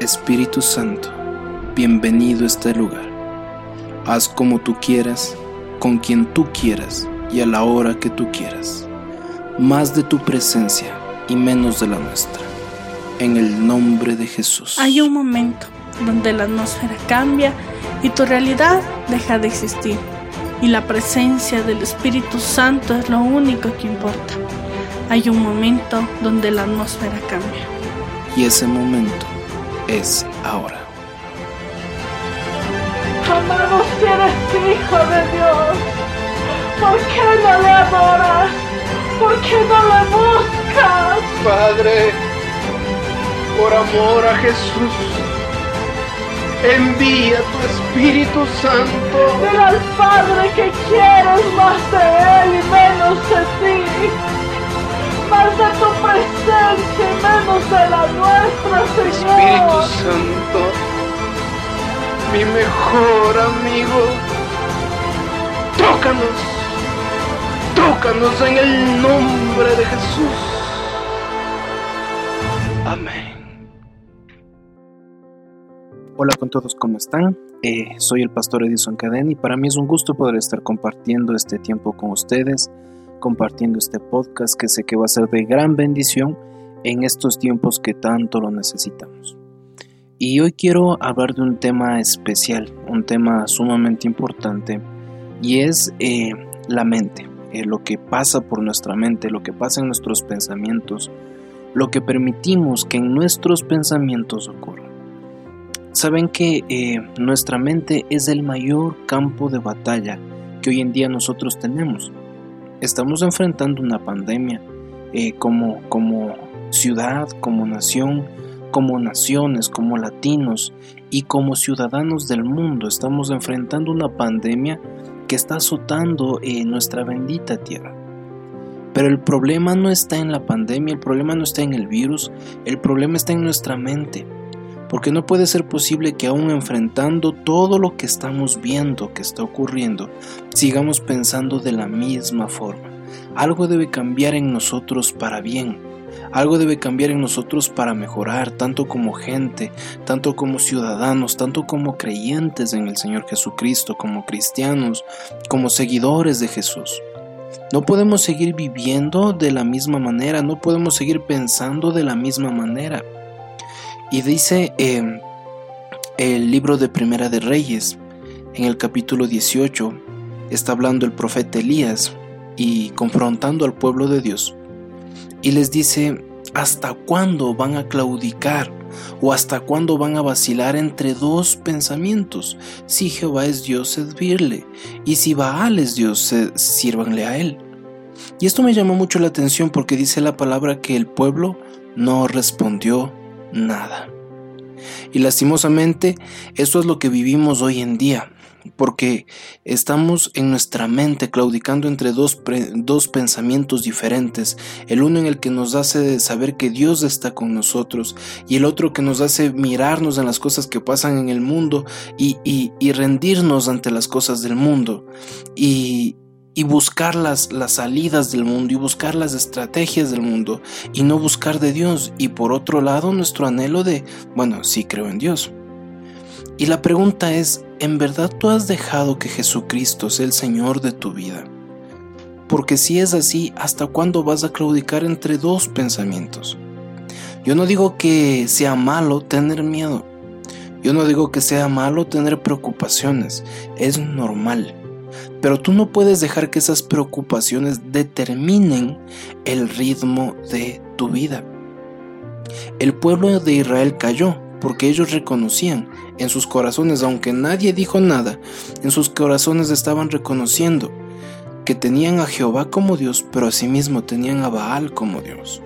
Espíritu Santo, bienvenido a este lugar. Haz como tú quieras, con quien tú quieras y a la hora que tú quieras. Más de tu presencia y menos de la nuestra. En el nombre de Jesús. Hay un momento donde la atmósfera cambia y tu realidad deja de existir. Y la presencia del Espíritu Santo es lo único que importa. Hay un momento donde la atmósfera cambia. Y ese momento es ahora. Amado si eres hijo de Dios, ¿por qué no le adoras? ¿Por qué no le buscas? Padre, por amor a Jesús, envía tu Espíritu Santo. Dile al Padre que quieres más de Él y menos de ti. Más de tu presencia y menos de la nuestra, Señor. Espíritu Santo, mi mejor amigo, tócanos, tócanos en el nombre de Jesús. Amén. Hola con todos, ¿cómo están? Eh, soy el pastor Edison Cadena y para mí es un gusto poder estar compartiendo este tiempo con ustedes, compartiendo este podcast que sé que va a ser de gran bendición en estos tiempos que tanto lo necesitamos. Y hoy quiero hablar de un tema especial, un tema sumamente importante y es eh, la mente, eh, lo que pasa por nuestra mente, lo que pasa en nuestros pensamientos, lo que permitimos que en nuestros pensamientos ocurra. Saben que eh, nuestra mente es el mayor campo de batalla que hoy en día nosotros tenemos. Estamos enfrentando una pandemia como, como ciudad, como nación, como naciones, como latinos y como ciudadanos del mundo estamos enfrentando una pandemia que está azotando en nuestra bendita tierra. Pero el problema no está en la pandemia, el problema no está en el virus, el problema está en nuestra mente. Porque no puede ser posible que aún enfrentando todo lo que estamos viendo que está ocurriendo, sigamos pensando de la misma forma. Algo debe cambiar en nosotros para bien algo debe cambiar en nosotros para mejorar, tanto como gente, tanto como ciudadanos, tanto como creyentes en el Señor Jesucristo, como cristianos, como seguidores de Jesús. No podemos seguir viviendo de la misma manera, no podemos seguir pensando de la misma manera. Y dice eh, el libro de Primera de Reyes, en el capítulo 18, está hablando el profeta Elías y confrontando al pueblo de Dios y les dice, ¿hasta cuándo van a claudicar? ¿O hasta cuándo van a vacilar entre dos pensamientos? Si Jehová es Dios, servirle, y si Baal es Dios, sírvanle a él. Y esto me llamó mucho la atención porque dice la palabra que el pueblo no respondió nada. Y lastimosamente, esto es lo que vivimos hoy en día porque estamos en nuestra mente claudicando entre dos, dos, pensamientos diferentes, el uno en el que nos hace saber que Dios está con nosotros y el otro que nos hace mirarnos en las cosas que pasan en el mundo y, y, rendirnos ante las cosas del mundo y, y buscar las, salidas del mundo y buscar las estrategias del mundo y no buscar de Dios y por otro lado nuestro anhelo de, bueno, sí creo en Dios y la pregunta es, ¿en verdad tú has dejado que Jesucristo sea el Señor de tu vida? Porque si es así, ¿hasta cuándo vas a claudicar entre dos pensamientos? Yo no digo que sea malo tener miedo. Yo no digo que sea malo tener preocupaciones. Es normal. Pero tú no puedes dejar que esas preocupaciones determinen el ritmo de tu vida. El pueblo de Israel cayó porque ellos reconocían en sus corazones, aunque nadie dijo nada, en sus corazones estaban reconociendo que tenían a Jehová como Dios, pero asimismo tenían a Baal como Dios.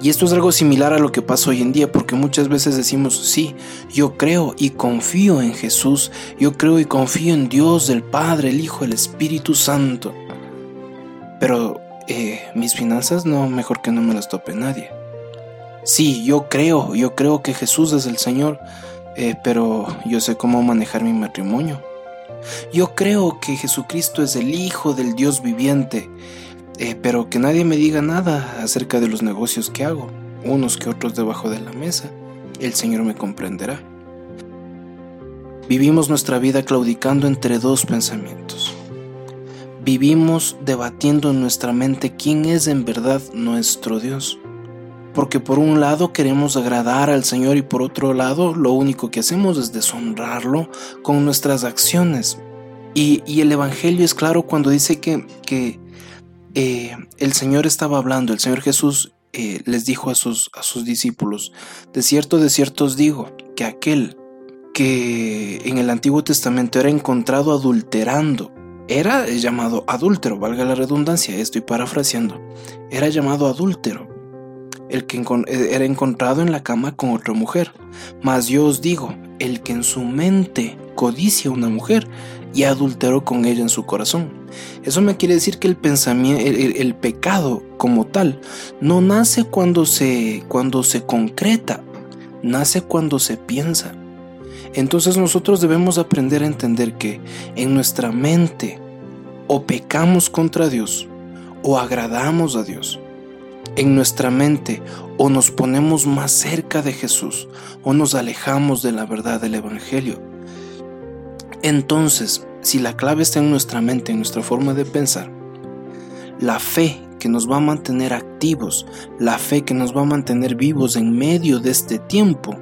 Y esto es algo similar a lo que pasa hoy en día, porque muchas veces decimos, sí, yo creo y confío en Jesús, yo creo y confío en Dios, el Padre, el Hijo, el Espíritu Santo. Pero eh, mis finanzas no, mejor que no me las tope nadie. Sí, yo creo, yo creo que Jesús es el Señor, eh, pero yo sé cómo manejar mi matrimonio. Yo creo que Jesucristo es el Hijo del Dios viviente, eh, pero que nadie me diga nada acerca de los negocios que hago, unos que otros debajo de la mesa. el Señor me comprenderá. Vivimos nuestra vida claudicando entre dos pensamientos. Vivimos debatiendo en nuestra mente quién es en verdad nuestro Dios. Porque por un lado queremos agradar al Señor y por otro lado lo único que hacemos es deshonrarlo con nuestras acciones. Y, el Evangelio es claro cuando dice que, que eh, el Señor estaba hablando, el Señor Jesús eh, les dijo a sus, a sus discípulos, de cierto, de cierto os digo, que aquel que en el Antiguo Testamento era encontrado adulterando, era llamado adúltero, valga la redundancia, estoy parafraseando, era llamado adúltero, el que eh, era encontrado en la cama con otra mujer. Mas yo os digo, el que en su mente codicia a una mujer y adulteró con ella en su corazón. Eso me quiere decir que el pensamiento, el, pecado como tal, no nace cuando se, cuando se concreta, nace cuando se piensa. Entonces nosotros debemos aprender a entender que en nuestra mente o pecamos contra Dios o agradamos a Dios. En nuestra mente o nos ponemos más cerca de Jesús o nos alejamos de la verdad del Evangelio. Entonces, si la clave está en nuestra mente, en nuestra forma de pensar, la fe que nos va a mantener activos, la fe que nos va a mantener vivos en medio de este tiempo,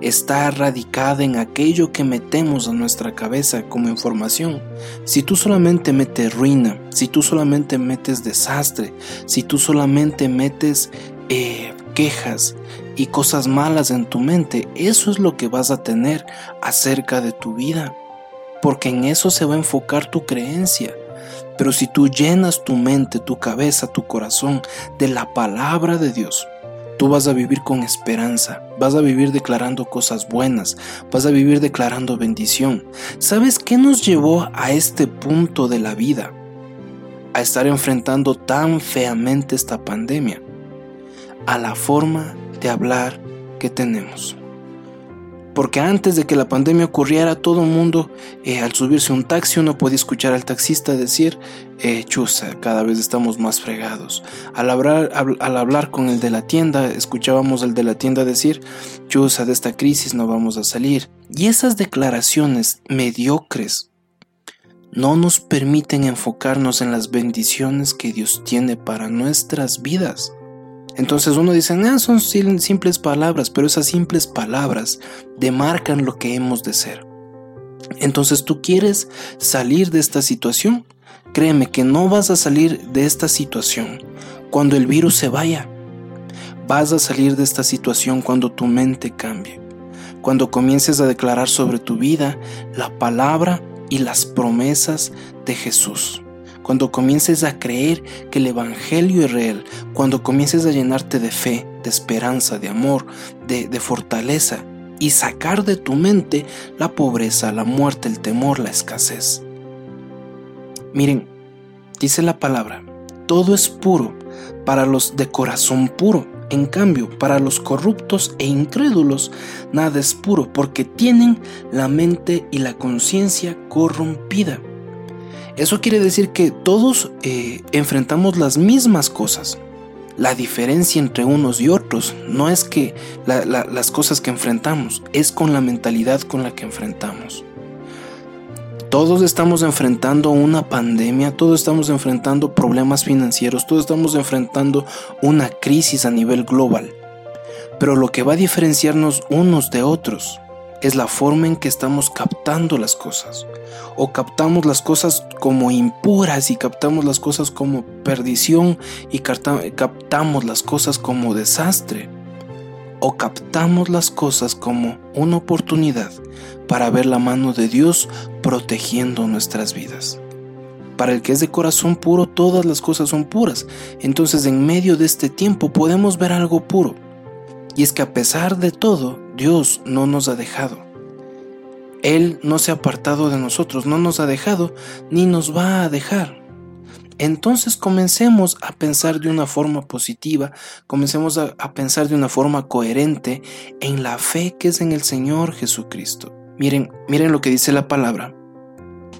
está radicada en aquello que metemos a nuestra cabeza como información. Si tú solamente metes ruina, si tú solamente metes desastre, si tú solamente metes eh, quejas y cosas malas en tu mente, eso es lo que vas a tener acerca de tu vida porque en eso se va a enfocar tu creencia. Pero si tú llenas tu mente, tu cabeza, tu corazón de la palabra de Dios, tú vas a vivir con esperanza, vas a vivir declarando cosas buenas, vas a vivir declarando bendición. ¿Sabes qué nos llevó a este punto de la vida? A estar enfrentando tan feamente esta pandemia. A la forma de hablar que tenemos. Porque antes de que la pandemia ocurriera, todo el mundo, eh, al subirse un taxi, uno podía escuchar al taxista decir, eh, chusa, cada vez estamos más fregados. Al hablar, al hablar con el de la tienda, escuchábamos al de la tienda decir, chusa, de esta crisis no vamos a salir. Y esas declaraciones mediocres no nos permiten enfocarnos en las bendiciones que Dios tiene para nuestras vidas. Entonces uno dice, ah, son simples palabras, pero esas simples palabras demarcan lo que hemos de ser. Entonces tú quieres salir de esta situación. Créeme que no vas a salir de esta situación cuando el virus se vaya. Vas a salir de esta situación cuando tu mente cambie. Cuando comiences a declarar sobre tu vida la palabra y las promesas de Jesús cuando comiences a creer que el Evangelio es real, cuando comiences a llenarte de fe, de esperanza, de amor, de, fortaleza y sacar de tu mente la pobreza, la muerte, el temor, la escasez. Miren, dice la palabra, todo es puro para los de corazón puro. En cambio, para los corruptos e incrédulos, nada es puro porque tienen la mente y la conciencia corrompida. Eso quiere decir que todos eh, enfrentamos las mismas cosas. La diferencia entre unos y otros no es que las cosas que enfrentamos, es con la mentalidad con la que enfrentamos. Todos estamos enfrentando una pandemia, todos estamos enfrentando problemas financieros, todos estamos enfrentando una crisis a nivel global. Pero lo que va a diferenciarnos unos de otros es la forma en que estamos captando las cosas. O captamos las cosas como impuras y captamos las cosas como perdición y captamos las cosas como desastre. O captamos las cosas como una oportunidad para ver la mano de Dios protegiendo nuestras vidas. Para el que es de corazón puro, todas las cosas son puras. Entonces en medio de este tiempo podemos ver algo puro. Y es que a pesar de todo, Dios no nos ha dejado. Él no se ha apartado de nosotros, no nos ha dejado ni nos va a dejar. Entonces comencemos a pensar de una forma positiva, comencemos a, pensar de una forma coherente en la fe que es en el Señor Jesucristo. Miren, miren lo que dice la palabra.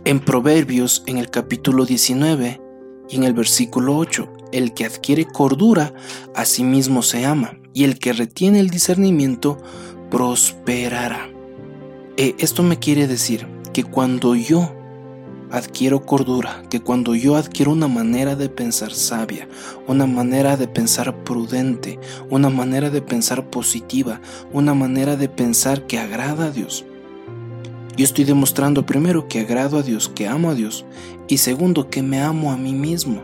En Proverbios, en el capítulo 19 y en el versículo 8, el que adquiere cordura a sí mismo se ama, y el que retiene el discernimiento prosperará. Eh, esto me quiere decir que cuando yo adquiero cordura, que cuando yo adquiero una manera de pensar sabia, una manera de pensar prudente, una manera de pensar positiva, una manera de pensar que agrada a Dios, yo estoy demostrando primero que agrado a Dios, que amo a Dios, y segundo que me amo a mí mismo.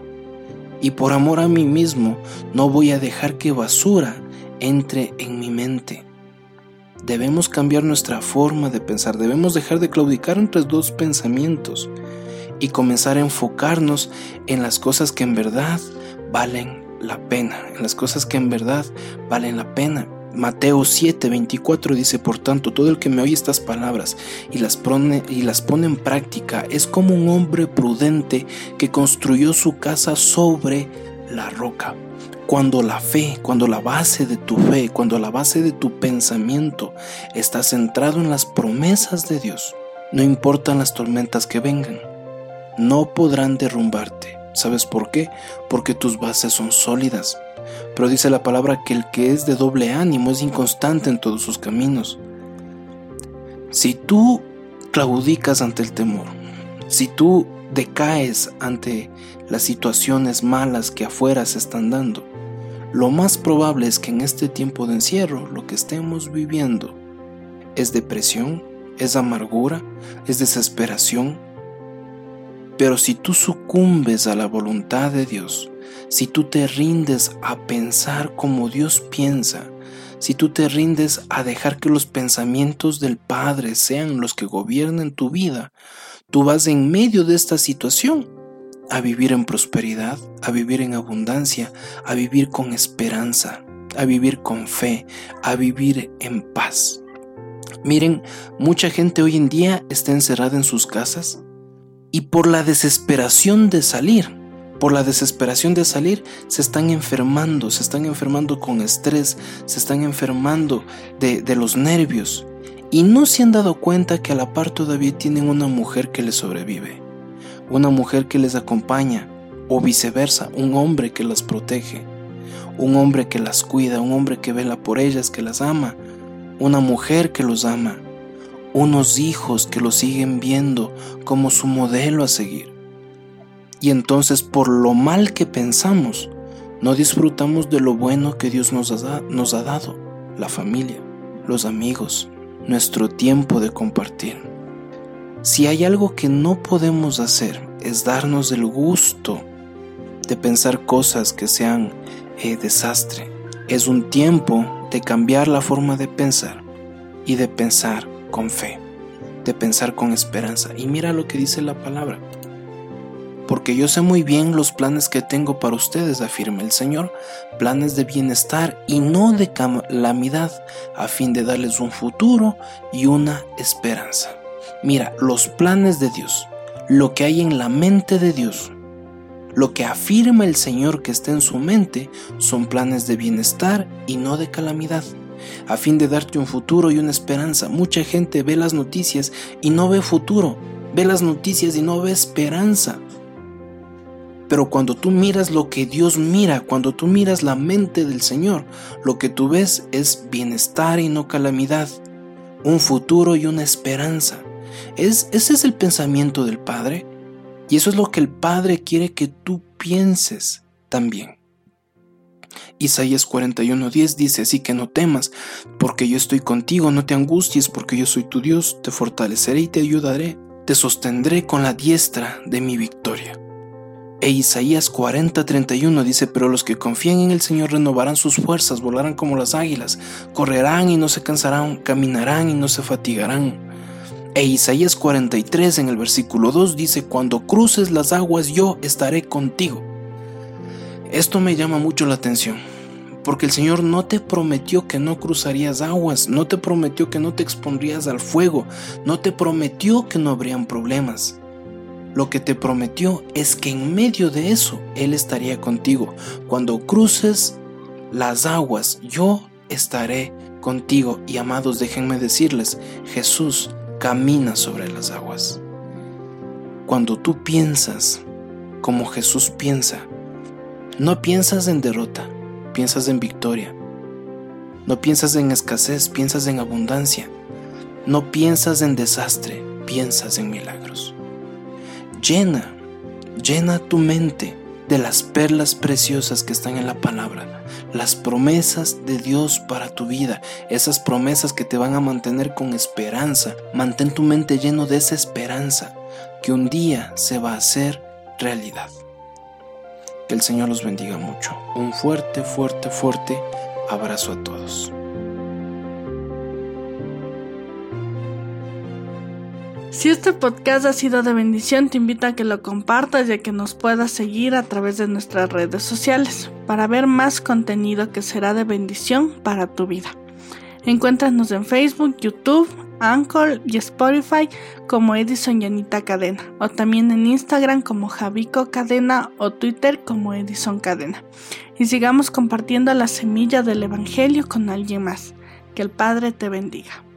Y por amor a mí mismo no voy a dejar que basura entre en mi mente. Debemos cambiar nuestra forma de pensar, debemos dejar de claudicar entre dos pensamientos y comenzar a enfocarnos en las cosas que en verdad valen la pena, en las cosas que en verdad valen la pena. Mateo 7, 24 dice, por tanto, todo el que me oye estas palabras y las, pone, y las pone en práctica es como un hombre prudente que construyó su casa sobre la roca. Cuando la fe, cuando la base de tu fe, cuando la base de tu pensamiento está centrado en las promesas de Dios, no importan las tormentas que vengan, no podrán derrumbarte. ¿Sabes por qué? Porque tus bases son sólidas. Pero dice la palabra que el que es de doble ánimo es inconstante en todos sus caminos. Si tú claudicas ante el temor, si tú decaes ante las situaciones malas que afuera se están dando, lo más probable es que en este tiempo de encierro lo que estemos viviendo es depresión, es amargura, es desesperación. Pero si tú sucumbes a la voluntad de Dios, si tú te rindes a pensar como Dios piensa, si tú te rindes a dejar que los pensamientos del Padre sean los que gobiernen tu vida, tú vas en medio de esta situación a vivir en prosperidad, a vivir en abundancia, a vivir con esperanza, a vivir con fe, a vivir en paz. Miren, mucha gente hoy en día está encerrada en sus casas y por la desesperación de salir, por la desesperación de salir, se están enfermando, se están enfermando con estrés, se están enfermando de, de los nervios y no se han dado cuenta que a la par todavía tienen una mujer que les sobrevive una mujer que les acompaña o viceversa, un hombre que las protege, un hombre que las cuida, un hombre que vela por ellas, que las ama, una mujer que los ama, unos hijos que los siguen viendo como su modelo a seguir. Y entonces por lo mal que pensamos, no disfrutamos de lo bueno que Dios nos ha, nos ha dado, la familia, los amigos, nuestro tiempo de compartir. Si hay algo que no podemos hacer es darnos el gusto de pensar cosas que sean eh, desastre. Es un tiempo de cambiar la forma de pensar y de pensar con fe, de pensar con esperanza. Y mira lo que dice la palabra. Porque yo sé muy bien los planes que tengo para ustedes, afirma el Señor, planes de bienestar y no de calamidad, a fin de darles un futuro y una esperanza. Mira, los planes de Dios, lo que hay en la mente de Dios, lo que afirma el Señor que está en su mente, son planes de bienestar y no de calamidad, a fin de darte un futuro y una esperanza. Mucha gente ve las noticias y no ve futuro, ve las noticias y no ve esperanza. Pero cuando tú miras lo que Dios mira, cuando tú miras la mente del Señor, lo que tú ves es bienestar y no calamidad, un futuro y una esperanza. Es, ese es el pensamiento del Padre. Y eso es lo que el Padre quiere que tú pienses también. Isaías 41:10 dice, así que no temas, porque yo estoy contigo, no te angusties, porque yo soy tu Dios, te fortaleceré y te ayudaré, te sostendré con la diestra de mi victoria. E Isaías 40:31 dice, pero los que confían en el Señor renovarán sus fuerzas, volarán como las águilas, correrán y no se cansarán, caminarán y no se fatigarán. E Isaías 43 en el versículo 2 dice, cuando cruces las aguas yo estaré contigo. Esto me llama mucho la atención, porque el Señor no te prometió que no cruzarías aguas, no te prometió que no te expondrías al fuego, no te prometió que no habrían problemas. Lo que te prometió es que en medio de eso Él estaría contigo. Cuando cruces las aguas, yo estaré contigo. Y amados, déjenme decirles, Jesús camina sobre las aguas. Cuando tú piensas como Jesús piensa, no piensas en derrota, piensas en victoria. No piensas en escasez, piensas en abundancia. No piensas en desastre, piensas en milagros. Llena, llena tu mente de las perlas preciosas que están en la palabra, las promesas de Dios para tu vida, esas promesas que te van a mantener con esperanza. Mantén tu mente lleno de esa esperanza que un día se va a hacer realidad. Que el Señor los bendiga mucho. Un fuerte, fuerte, fuerte abrazo a todos. Si este podcast ha sido de bendición, te invito a que lo compartas y a que nos puedas seguir a través de nuestras redes sociales para ver más contenido que será de bendición para tu vida. Encuéntranos en Facebook, YouTube, Anchor y Spotify como Edison Yanita Cadena, o también en Instagram como Javico Cadena o Twitter como Edison Cadena. Y sigamos compartiendo la semilla del Evangelio con alguien más. Que el Padre te bendiga.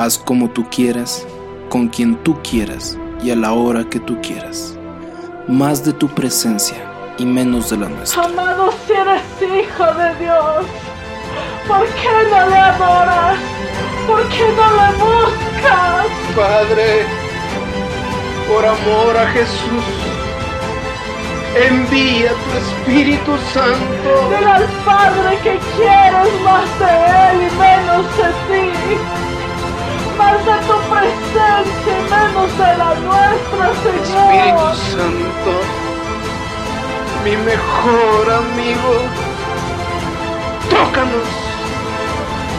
Haz como tú quieras, con quien tú quieras y a la hora que tú quieras. Más de tu presencia y menos de la nuestra. Amado, si eres hijo de Dios, ¿por qué no le adoras? ¿Por qué no le buscas? Padre, por amor a Jesús, envía tu Espíritu Santo. Dile al Padre que quieres más de Él y menos de ti. Más de tu presencia y menos de la nuestra, Señor. Espíritu Santo, mi mejor amigo, tócanos,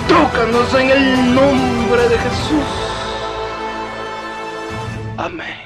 tócanos en el nombre de Jesús. Amén.